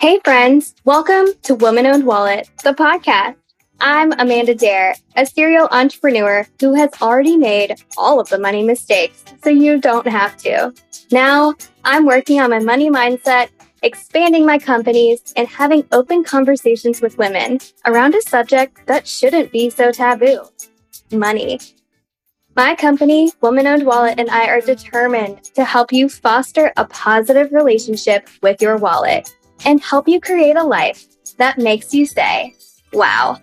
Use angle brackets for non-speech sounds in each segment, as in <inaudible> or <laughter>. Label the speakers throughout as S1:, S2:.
S1: Hey, friends, welcome to Woman Owned Wallet, the podcast. I'm Amanda Dare, a serial entrepreneur who has already made all of the money mistakes, so you don't have to. Now, I'm working on my money mindset, expanding my companies, and having open conversations with women around a subject that shouldn't be so taboo money. My company, Woman Owned Wallet, and I are determined to help you foster a positive relationship with your wallet and help you create a life that makes you say, wow.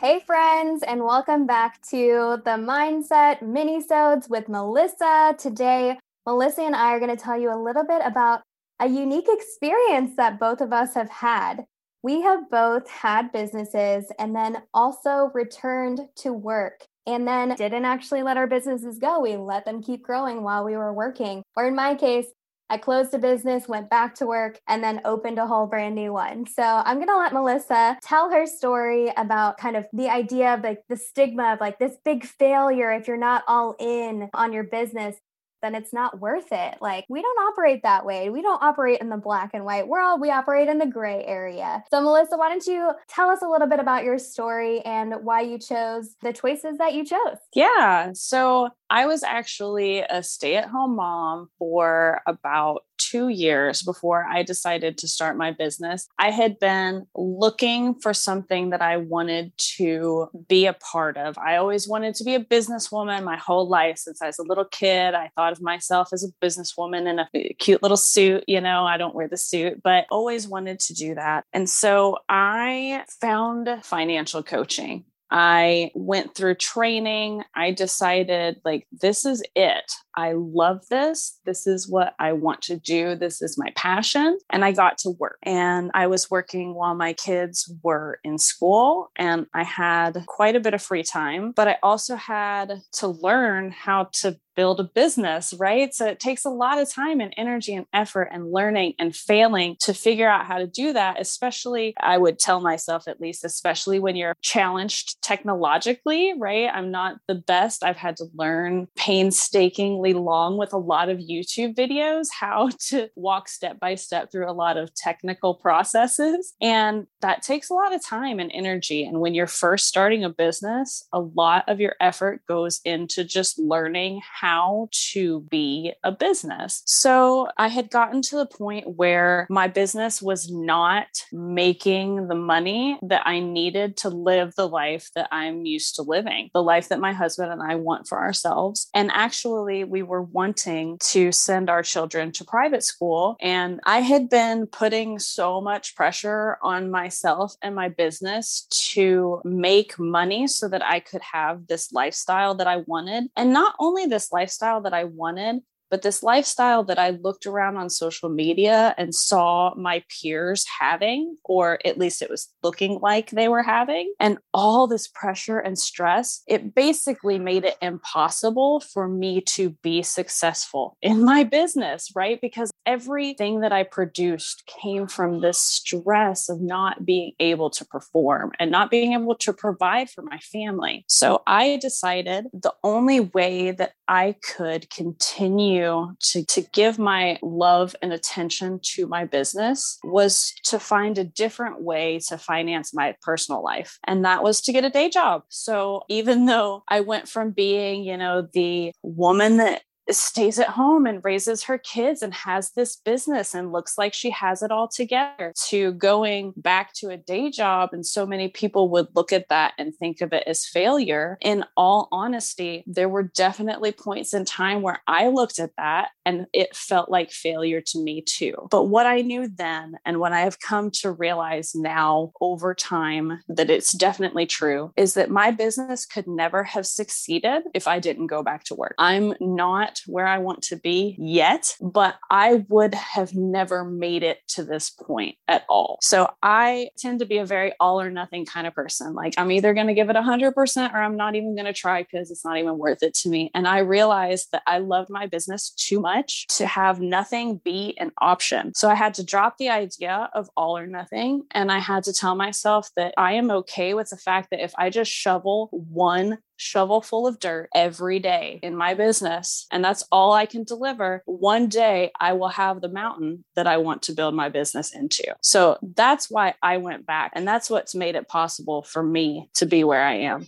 S1: Hey friends, and welcome back to the Mindset Minisodes with Melissa. Today, Melissa and I are going to tell you a little bit about a unique experience that both of us have had. We have both had businesses and then also returned to work and then didn't actually let our businesses go. We let them keep growing while we were working. Or in my case, I closed a business, went back to work, and then opened a whole brand new one. So I'm going to let Melissa tell her story about kind of the idea of like the stigma of like this big failure if you're not all in on your business then it's not worth it. Like, we don't operate that way. We don't operate in the black and white world. We operate in the gray area. So, Melissa, why don't you tell us a little bit about your story and why you chose the choices that you chose?
S2: Yeah. So, I was actually a stay at home mom for about two years before I decided to start my business. I had been looking for something that I wanted to be a part of. I always wanted to be a businesswoman my whole life since I was a little kid. I thought of myself as a businesswoman in a cute little suit. You know, I don't wear the suit, but always wanted to do that. And so I found financial coaching. I went through training. I decided, like, this is it. I love this. This is what I want to do. This is my passion. And I got to work. And I was working while my kids were in school. And I had quite a bit of free time, but I also had to learn how to build a business, right? So it takes a lot of time and energy and effort and learning and failing to figure out how to do that, especially, I would tell myself at least, especially when you're challenged technologically, right? I'm not the best. I've had to learn painstakingly long with a lot of YouTube videos how <laughs> to walk step by step through a lot of technical processes. And that takes a lot of time and energy. And when you're first starting a business, a lot of your effort goes into just learning how to be a business. So I had gotten to the point where my business was not making the money that I needed to live the life that I'm used to living, the life that my husband and I want for ourselves. And actually, we were wanting to send our children to private school. And I had been putting so much pressure on myself and my business to make money so that I could have this lifestyle that I wanted. And not only this lifestyle that I wanted, but this lifestyle that I looked around on social media and saw my peers having, or at least it was looking like they were having, and all this pressure and stress, it basically made it impossible for me to be successful in my business, right? Because everything that I produced came from this stress of not being able to perform and not being able to provide for my family. So I decided the only way that I could continue to, to give my love and attention to my business was to find a different way to finance my personal life. And that was to get a day job. So even though I went from being, you know, the woman that stays at home and raises her kids and has this business and looks like she has it all together. To going back to a day job and so many people would look at that and think of it as failure. In all honesty there were definitely points in time where i looked at that and it felt like failure to me too. But what i knew then and what i have come to realize now over time that it's definitely true is that my business could never have succeeded if i didn't go back to work. I'm not where I want to be yet, but I would have never made it to this point at all. So I tend to be a very all or nothing kind of person. Like I'm either going to give it 100% or I'm not even going to try because it's not even worth it to me. And I realized that I loved my business too much to have nothing be an option. So I had to drop the idea of all or nothing. And I had to tell myself that I am okay with the fact that if I just shovel one shovel full of dirt every day in my business and that's all I can deliver, one day I will have the mountain that I want to build my business into. So that's why I went back. And that's what's made it possible for me to be where I am.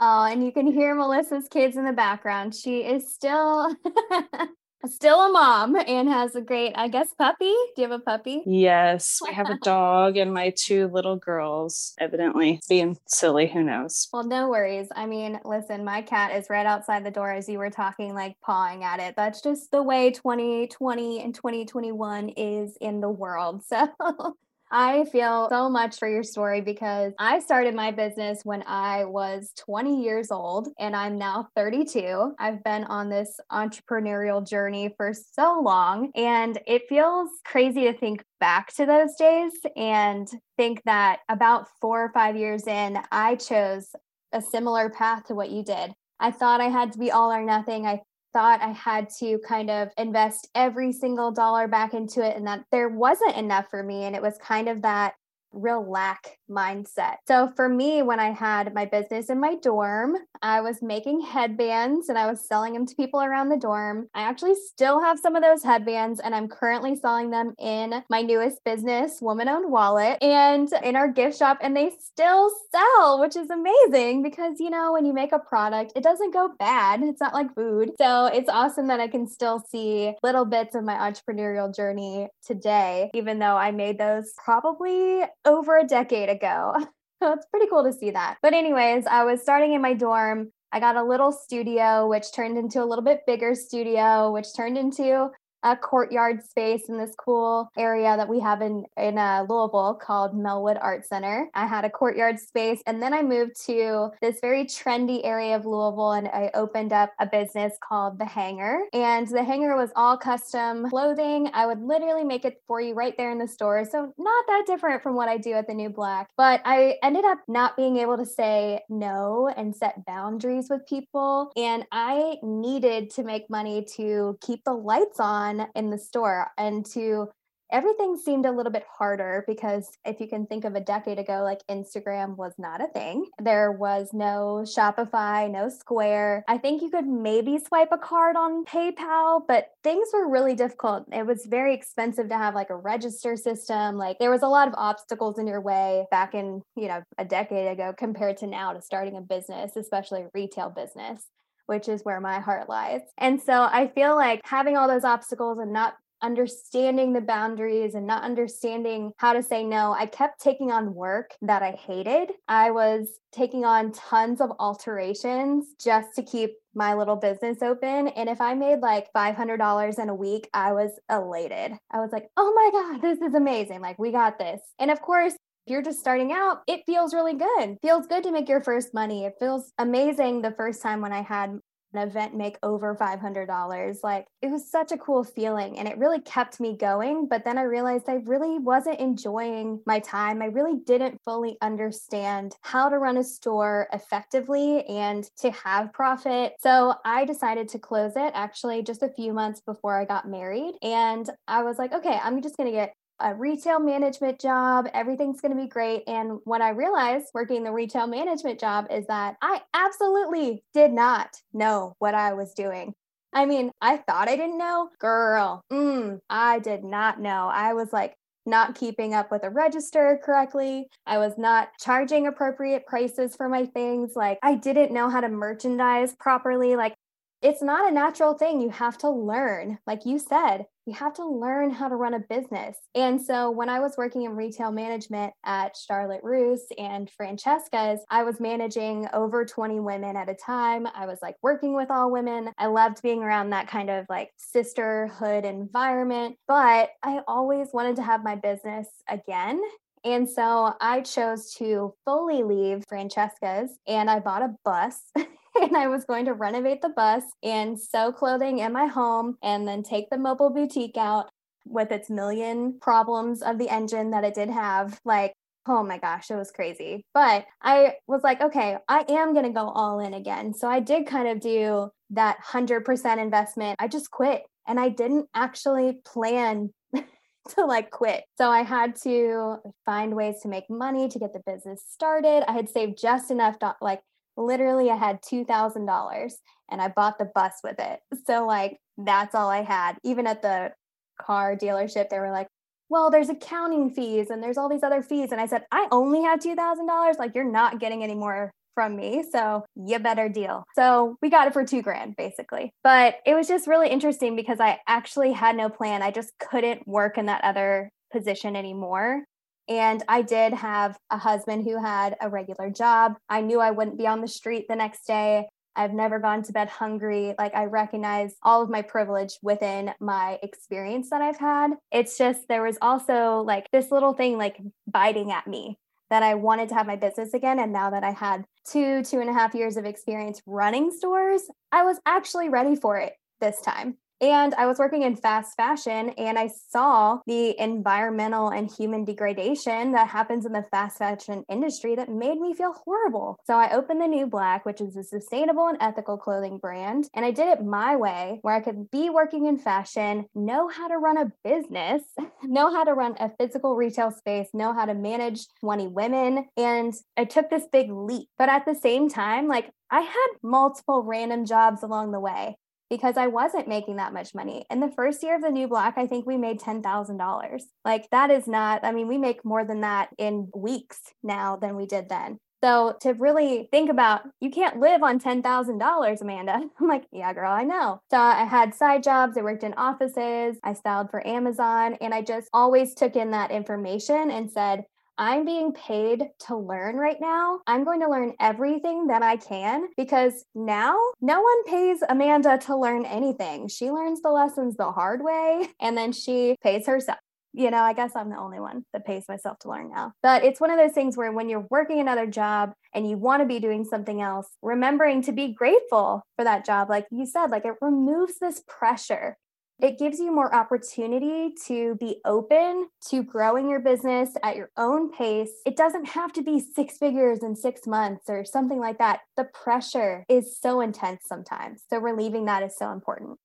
S1: Oh, and you can hear Melissa's kids in the background. She is still <laughs> still a mom and has a great, I guess, puppy. Do you have a puppy?
S2: Yes, we have a <laughs> dog and my two little girls, evidently being silly. Who knows?
S1: Well, no worries. I mean, listen, my cat is right outside the door as you were talking, like pawing at it. That's just the way 2020 and 2021 is in the world. <laughs> So I feel so much for your story because I started my business when I was 20 years old and I'm now 32. I've been on this entrepreneurial journey for so long and it feels crazy to think back to those days and think that about four or five years in, I chose a similar path to what you did. I thought I had to be all or nothing. I thought I had to kind of invest every single dollar back into it and that there wasn't enough for me. And it was kind of that real lack mindset. So for me, when I had my business in my dorm, I was making headbands and I was selling them to people around the dorm. I actually still have some of those headbands and I'm currently selling them in my newest business, Woman Owned Wallet, and in our gift shop. And they still sell, which is amazing because, you know, when you make a product, it doesn't go bad. It's not like food. So it's awesome that I can still see little bits of my entrepreneurial journey today, even though I made those probably over a decade ago. so <laughs> it's pretty cool to see that. But, anyways, I was starting in my dorm. I got a little studio, which turned into a little bit bigger studio, which turned into a courtyard space in this cool area that we have in in uh, Louisville called Mellwood Art Center. I had a courtyard space, and then I moved to this very trendy area of Louisville, and I opened up a business called The Hanger. And the Hanger was all custom clothing. I would literally make it for you right there in the store, so not that different from what I do at the New Black. But I ended up not being able to say no and set boundaries with people, and I needed to make money to keep the lights on in the store and to everything seemed a little bit harder because if you can think of a decade ago, like Instagram was not a thing. There was no Shopify, no Square. I think you could maybe swipe a card on PayPal, but things were really difficult. It was very expensive to have like a register system. Like there was a lot of obstacles in your way back in, you know, a decade ago compared to now to starting a business, especially a retail business which is where my heart lies. And so I feel like having all those obstacles and not understanding the boundaries and not understanding how to say no, I kept taking on work that I hated. I was taking on tons of alterations just to keep my little business open. And if I made like $500 in a week, I was elated. I was like, oh my God, this is amazing. Like, we got this. And of course, you're just starting out, it feels really good. Feels good to make your first money. It feels amazing the first time when I had an event make over $500. Like it was such a cool feeling and it really kept me going. But then I realized I really wasn't enjoying my time. I really didn't fully understand how to run a store effectively and to have profit. So I decided to close it actually just a few months before I got married. And I was like, okay, I'm just going to get a retail management job. Everything's going to be great. And what I realized working the retail management job is that I absolutely did not know what I was doing. I mean, I thought I didn't know. Girl, mm, I did not know. I was like, not keeping up with a register correctly. I was not charging appropriate prices for my things. Like, I didn't know how to merchandise properly. Like, it's not a natural thing. You have to learn. Like you said, you have to learn how to run a business. And so when I was working in retail management at Charlotte Russe and Francesca's, I was managing over 20 women at a time. I was like working with all women. I loved being around that kind of like sisterhood environment, but I always wanted to have my business again. And so I chose to fully leave Francesca's and I bought a bus <laughs> and <laughs> I was going to renovate the bus and sew clothing in my home and then take the mobile boutique out with its million problems of the engine that it did have. Like, oh my gosh, it was crazy. But I was like, okay, I am going to go all in again. So I did kind of do that 100% investment. I just quit and I didn't actually plan <laughs> to like quit. So I had to find ways to make money to get the business started. I had saved just enough like literally I had $2,000 and I bought the bus with it. <laughs> So like that's all I had. Even at the car dealership, they were like, well, there's accounting fees and there's all these other fees. And I said, I only have $2,000. Like, you're not getting any more from me. So you better deal. So we got it for two grand basically. But it was just really interesting because I actually had no plan. I just couldn't work in that other position anymore. And I did have a husband who had a regular job. I knew I wouldn't be on the street the next day. I've never gone to bed hungry. Like I recognize all of my privilege within my experience that I've had. It's just there was also like this little thing like biting at me that I wanted to have my business again. And now that I had two, two and a half years of experience running stores, I was actually ready for it this time. And I was working in fast fashion and I saw the environmental and human degradation that happens in the fast fashion industry that made me feel horrible. So I opened the New Black, which is a sustainable and ethical clothing brand. And I did it my way where I could be working in fashion, know how to run a business, <laughs> know how to run a physical retail space, know how to manage 20 women. And I took this big leap. But at the same time, like I had multiple random jobs along the way because I wasn't making that much money. In the first year of the new black, I think we made $10,000. Like that is not, I mean, we make more than that in weeks now than we did then. So to really think about, you can't live on $10,000, Amanda. <laughs> I'm like, yeah, girl, I know. So I had side jobs. I worked in offices. I styled for Amazon. And I just always took in that information and said, I'm being paid to learn right now. I'm going to learn everything that I can because now no one pays Amanda to learn anything. She learns the lessons the hard way and then she pays herself. You know, I guess I'm the only one that pays myself to learn now. But it's one of those things where when you're working another job and you want to be doing something else, remembering to be grateful for that job, like you said, like it removes this pressure it gives you more opportunity to be open to growing your business at your own pace. It doesn't have to be six figures in six months or something like that. The pressure is so intense sometimes. So, relieving that is so important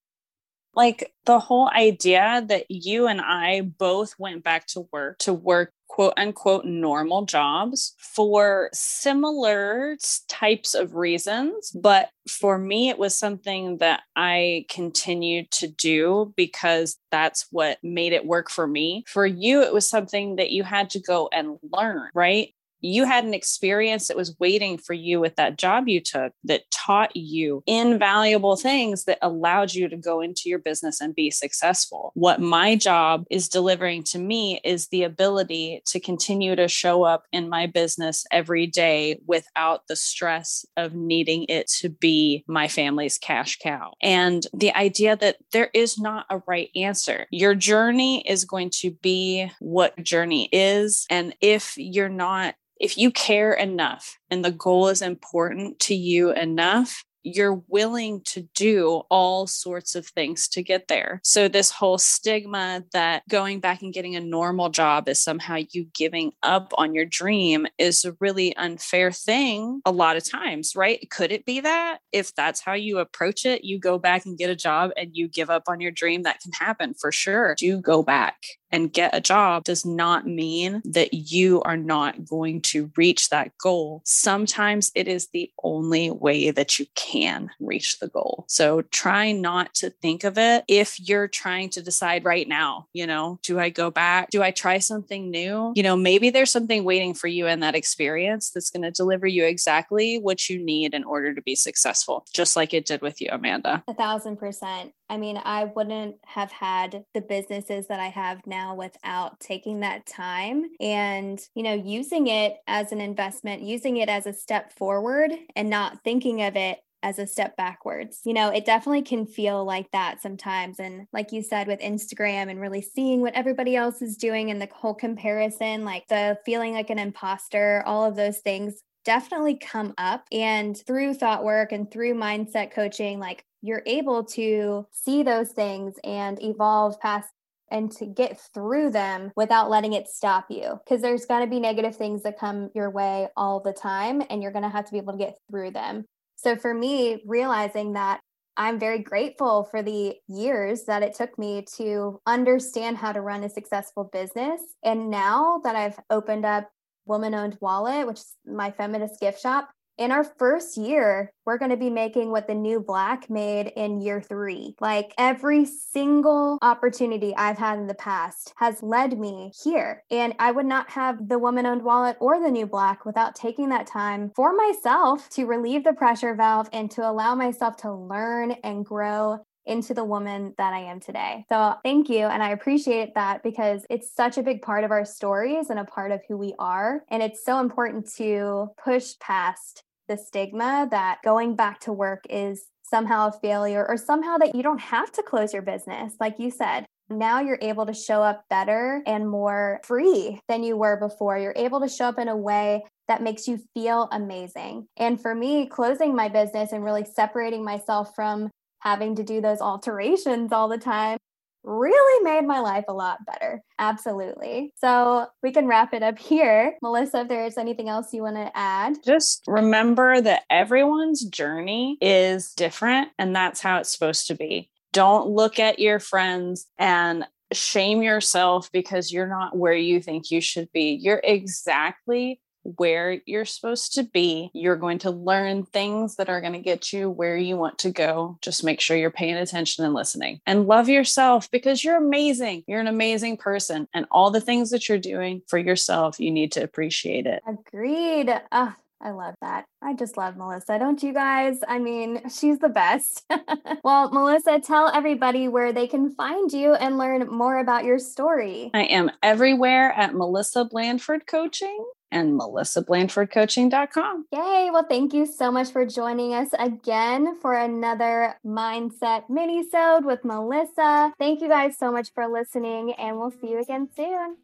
S2: like the whole idea that you and I both went back to work to work quote unquote normal jobs for similar types of reasons. But for me, it was something that I continued to do because that's what made it work for me. For you, it was something that you had to go and learn, right? You had an experience that was waiting for you with that job you took that taught you invaluable things that allowed you to go into your business and be successful. What my job is delivering to me is the ability to continue to show up in my business every day without the stress of needing it to be my family's cash cow. And the idea that there is not a right answer. Your journey is going to be what journey is. And if you're not if you care enough and the goal is important to you enough, you're willing to do all sorts of things to get there. So, this whole stigma that going back and getting a normal job is somehow you giving up on your dream is a really unfair thing a lot of times, right? Could it be that if that's how you approach it, you go back and get a job and you give up on your dream? That can happen for sure. Do go back and get a job does not mean that you are not going to reach that goal. Sometimes it is the only way that you can reach the goal. So try not to think of it if you're trying to decide right now, you know, do I go back? Do I try something new? You know, maybe there's something waiting for you in that experience that's going to deliver you exactly what you need in order to be successful, just like it did with you, Amanda.
S1: A thousand percent. I mean, I wouldn't have had the businesses that I have now without taking that time and, you know, using it as an investment, using it as a step forward and not thinking of it as a step backwards. You know, it definitely can feel like that sometimes. And like you said, with Instagram and really seeing what everybody else is doing and the whole comparison, like the feeling like an imposter, all of those things definitely come up. And through thought work and through mindset coaching, like you're able to see those things and evolve past and to get through them without letting it stop you. Because there's going to be negative things that come your way all the time, and you're going to have to be able to get through them. So for me, realizing that I'm very grateful for the years that it took me to understand how to run a successful business. And now that I've opened up Woman Owned Wallet, which is my feminist gift shop, in our first year, we're going to be making what the new black made in year three. Like every single opportunity I've had in the past has led me here. And I would not have the woman owned wallet or the new black without taking that time for myself to relieve the pressure valve and to allow myself to learn and grow into the woman that I am today. So thank you. And I appreciate that because it's such a big part of our stories and a part of who we are. And it's so important to push past the stigma that going back to work is somehow a failure or somehow that you don't have to close your business. Like you said, now you're able to show up better and more free than you were before. You're able to show up in a way that makes you feel amazing. And for me, closing my business and really separating myself from having to do those alterations all the time really made my life a lot better. Absolutely. So we can wrap it up here. Melissa, if there's anything else you want to add,
S2: just remember that everyone's journey is different and that's how it's supposed to be. Don't look at your friends and shame yourself because you're not where you think you should be. You're exactly where you're supposed to be. You're going to learn things that are going to get you where you want to go. Just make sure you're paying attention and listening and love yourself because you're amazing. You're an amazing person. And all the things that you're doing for yourself, you need to appreciate it.
S1: Agreed. Uh, I love that. I just love Melissa. Don't you guys? I mean, she's the best. <laughs> well, Melissa, tell everybody where they can find you and learn more about your story.
S2: I am everywhere at Melissa Blandford Coaching and melissablandfordcoaching.com.
S1: Yay. Well, thank you so much for joining us again for another mindset mini-sode with Melissa. Thank you guys so much for listening and we'll see you again soon.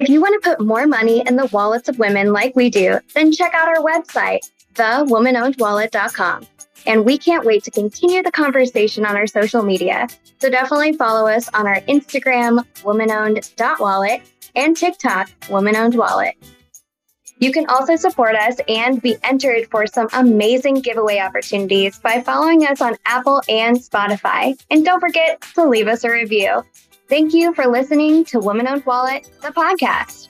S1: If you want to put more money in the wallets of women like we do, then check out our website, thewomanownedwallet.com. And we can't wait to continue the conversation on our social media. So definitely follow us on our Instagram, womanowned.wallet, and TikTok, womanowned wallet. You can also support us and be entered for some amazing giveaway opportunities by following us on Apple and Spotify. And don't forget to leave us a review. Thank you for listening to Woman Owned Wallet, the podcast.